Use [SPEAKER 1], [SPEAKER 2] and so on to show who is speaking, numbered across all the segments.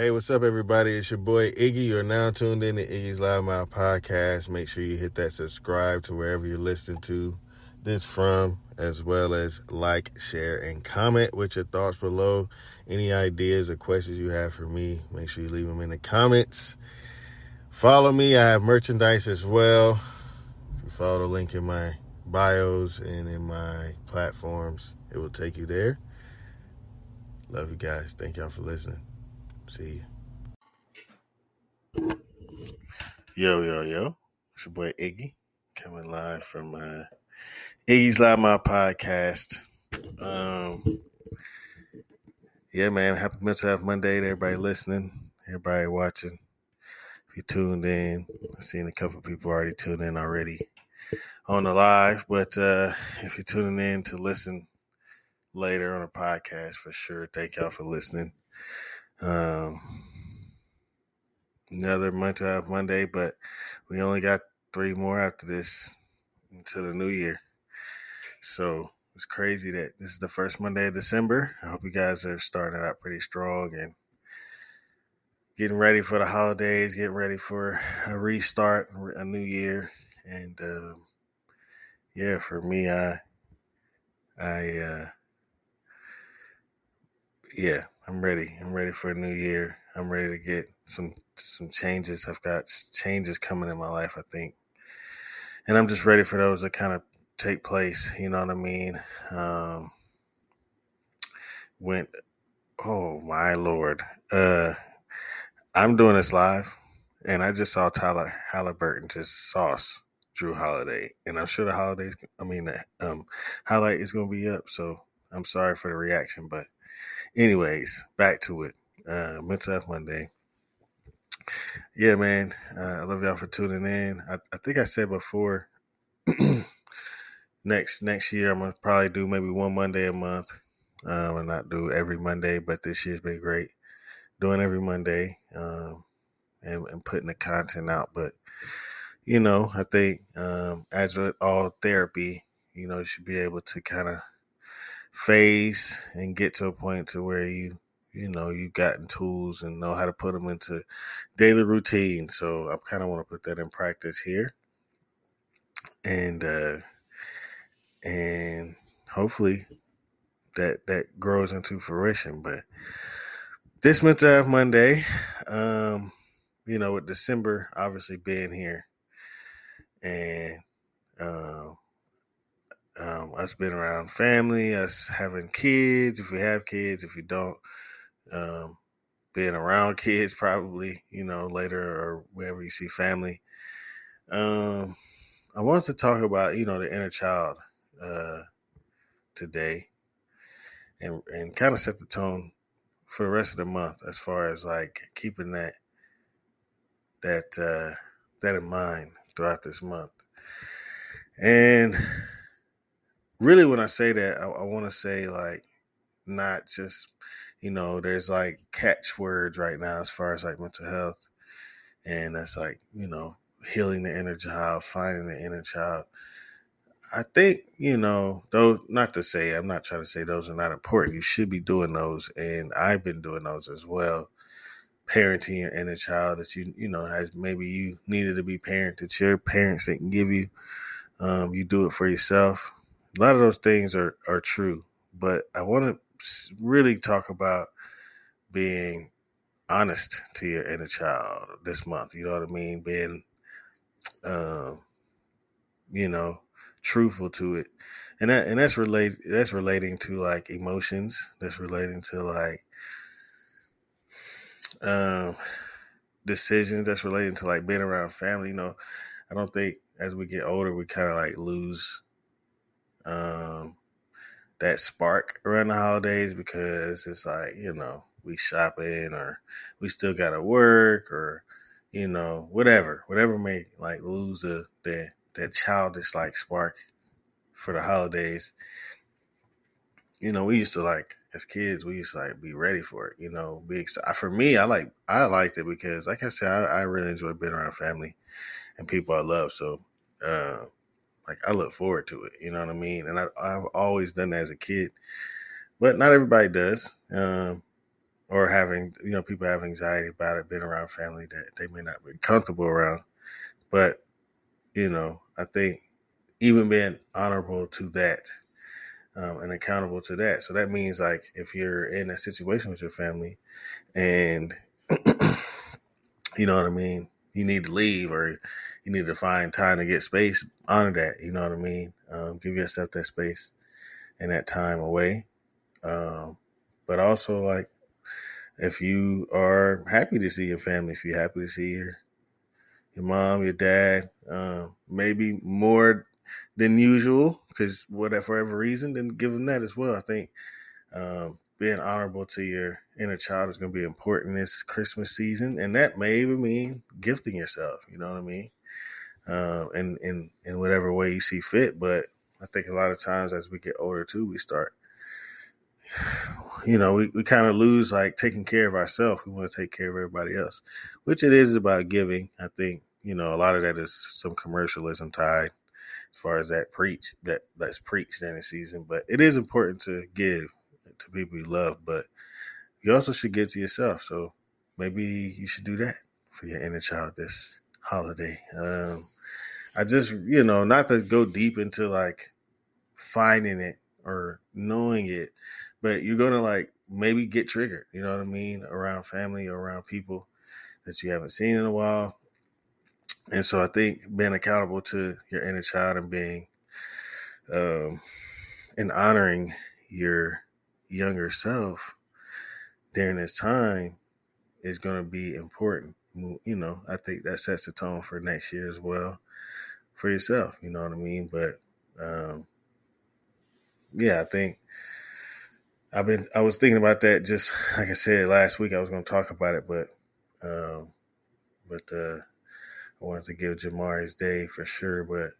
[SPEAKER 1] Hey, what's up, everybody? It's your boy Iggy. You're now tuned in to Iggy's Loud Mouth podcast. Make sure you hit that subscribe to wherever you're listening to this from, as well as like, share, and comment with your thoughts below. Any ideas or questions you have for me, make sure you leave them in the comments. Follow me. I have merchandise as well. If you follow the link in my bios and in my platforms, it will take you there. Love you guys. Thank y'all for listening. See you. Yo, yo, yo. It's your boy Iggy coming live from uh, Iggy's Loud Mouth podcast. Um, yeah, man. Happy Mental Health Monday to everybody listening, everybody watching. If you tuned in, I've seen a couple people already tuned in already on the live, but uh, if you're tuning in to listen later on a podcast, for sure, thank y'all for listening. Um, another mental health Monday, but we only got three more after this until the new year. So it's crazy that this is the first Monday of December. I hope you guys are starting out pretty strong and getting ready for the holidays, getting ready for a restart, a new year, and um, yeah, for me, I, I, uh, yeah, I'm ready. I'm ready for a new year. I'm ready to get some some changes. I've got changes coming in my life, I think, and I'm just ready for those to kind of take place. You know what I mean? Um, went. Oh my lord! Uh, I'm doing this live, and I just saw Tyrese Haliburton just sauce Jrue Holiday, and I'm sure the holidays. I mean, the um, highlight is going to be up. So I'm sorry for the reaction, but anyways, back to it. Uh, Mental Health Monday. Yeah, man. Uh, I love y'all for tuning in. I, I think I said before. next next year, I'm gonna probably do maybe one Monday a month, um, and not do every Monday. But this year's been great doing every Monday um, and, and putting the content out. But you know, I think um, as with all therapy, you know, you should be able to kind of phase and get to a point to where you you know you've gotten tools and know how to put them into daily routine. So i kind of want to put that in practice here. And uh and hopefully that that grows into fruition. But this mental health monday um you know with december obviously being here and um um, us being around family, us having kids, if we have kids, if we don't, um, being around kids probably, you know, later or wherever you see family. Um, I wanted to talk about, you know, the inner child uh, today and, and kind of set the tone for the rest of the month as far as like keeping that that uh, that in mind throughout this month. And really when I say that, I, I want to say like not just you know, there's like catchwords right now as far as like mental health, and that's like you know healing the inner child, finding the inner child. I think you know though. Not to say I'm not trying to say those are not important. You should be doing those, and I've been doing those as well. Parenting your inner child that you you know has maybe you needed to be parented. That your parents didn't give you. Um, you do it for yourself a lot of those things are are true, but I want to really talk about being honest to your inner child this month. You know what I mean? Being, uh, you know, truthful to it, and that and that's relate that's relating to like emotions. That's relating to like um, decisions. That's relating to like being around family. You know, I don't think as we get older we kind of like lose um, that spark around the holidays because it's like you know we shopping or we still gotta work or you know whatever whatever may like lose the the that childish like spark for the holidays. You know we used to like as kids we used to like be ready for it you know be excited for me i like i liked it because like i said i, I really enjoy being around family and people i love so uh like I look forward to it. You know what I mean? And I, have always done that as a kid, but not everybody does. Um, or having you know people have anxiety about it being around family that they may not be comfortable around but you know i think even being honorable to that um, and accountable to that so that means like if you're in a situation with your family and you know what i mean you need to leave or you need to find time to get space honor that you know what i mean um, give yourself that space and that time away um, but also like if you are happy to see your family, if you're happy to see your your mom, your dad, um, maybe more than usual, because whatever for reason, then give them that as well. I think um, being honorable to your inner child is going to be important this Christmas season, and that may even mean gifting yourself. You know what I mean? Uh, in in in whatever way you see fit. But I think a lot of times as we get older too, we start you know, we, we kind of lose like taking care of ourselves. We want to take care of everybody else, which it is about giving. I think, you know, a lot of that is some commercialism tied as far as that preach that that's preached in the season. But it is important to give to people you love, but you also should give to yourself. So maybe you should do that for your inner child this holiday. Um, I just, you know, not to go deep into like finding it or knowing it, but you're gonna like maybe get triggered. You know what I mean? Around family around people that you haven't seen in a while. And so I think being accountable to your inner child and being um, and honoring your younger self during this time is going to be important. You know, I think that sets the tone for next year as well for yourself. You know what I mean? But um, yeah, I think I've been I was thinking about that just like I said last week. I was going to talk about it, but um, but uh, I wanted to give Jamar his day for sure. But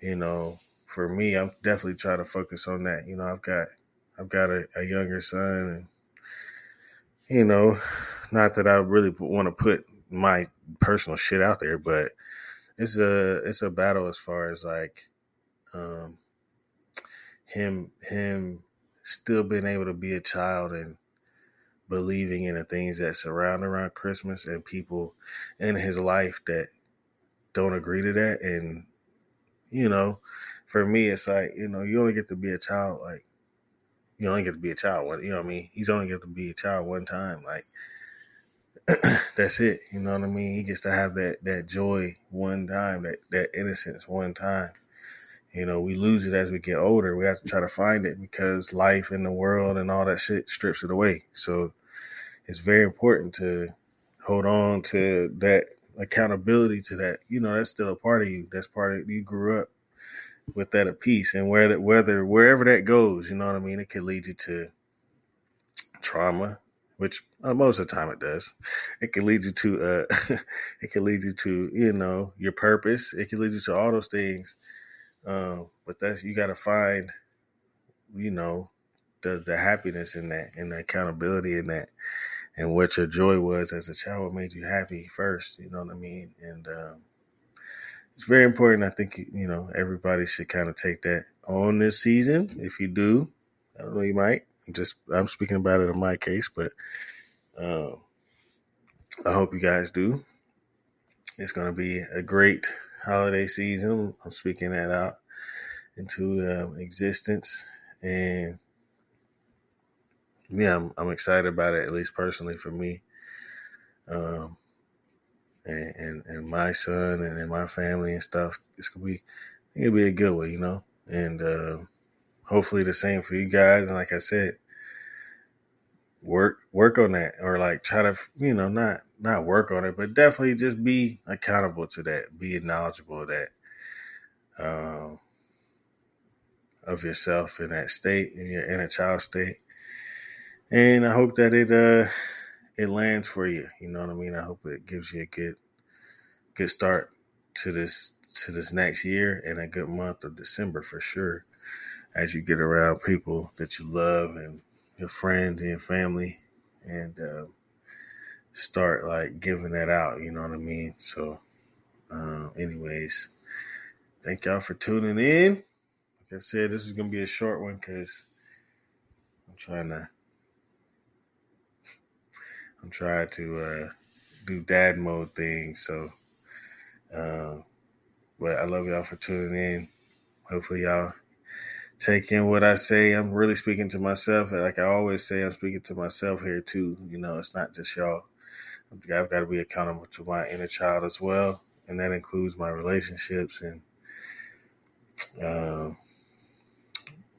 [SPEAKER 1] you know, for me, I'm definitely trying to focus on that. You know, I've got I've got a, a younger son, and you know, not that I really want to put my personal shit out there, but it's a it's a battle as far as like um, him him still being able to be a child and believing in the things that surround around Christmas and people in his life that don't agree to that. And, you know, for me, it's like, you know, you only get to be a child, like, you only get to be a child one, you know what I mean? He's only get to be a child one time. Like, that's it. You know what I mean? He gets to have that, that joy one time, that, that innocence one time. You know, we lose it as we get older. We have to try to find it because life in the world and all that shit strips it away. So it's very important to hold on to that accountability to that. You know, that's still a part of you. That's part of you grew up with that a piece and where that whether wherever that goes, you know what I mean? It could lead you to trauma, which uh, most of the time it does. It can lead you to uh it can lead you to, you know, your purpose. It can lead you to all those things um, but that's you got to find, you know, the the happiness in that, and the accountability in that, and what your joy was as a child, what made you happy first. You know what I mean? And um, it's very important. I think you know everybody should kind of take that on this season. If you do, I don't know, you might. I'm just I'm speaking about it in my case, but um, I hope you guys do. It's going to be a great holiday season. I'm speaking that out into um, existence, and yeah, I'm, I'm, excited about it. At least personally for me, um, and, and, and my son and, and, my family and stuff. It's gonna be it'll be a good one, you know, and uh, hopefully the same for you guys. And like I said, work work on that or like try to you know not not work on it but definitely just be accountable to that be knowledgeable of that um, of yourself in that state in your inner child state and i hope that it uh it lands for you you know what i mean i hope it gives you a good good start to this to this next year and a good month of december for sure as you get around people that you love and your friends and your family and uh, start like giving that out. You know what I mean? So, uh, anyways, thank y'all for tuning in. Like I said, this is gonna be a short one because I'm trying to I'm trying to uh, do dad mode things. So, uh, but I love y'all for tuning in. Hopefully, y'all take in what I say. I'm really speaking to myself. Like I always say, I'm speaking to myself here too. You know, it's not just y'all. I've got to be accountable to my inner child as well, and that includes my relationships and, uh,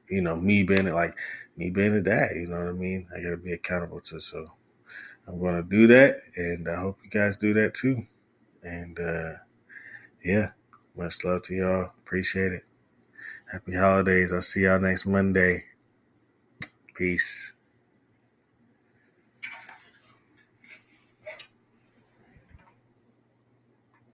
[SPEAKER 1] you know, me being like me being a dad. You know what I mean? I got to be accountable to. So I'm going to do that, and I hope you guys do that too. And uh, yeah, much love to y'all. Appreciate it. Happy holidays. I'll see y'all next Monday. Peace.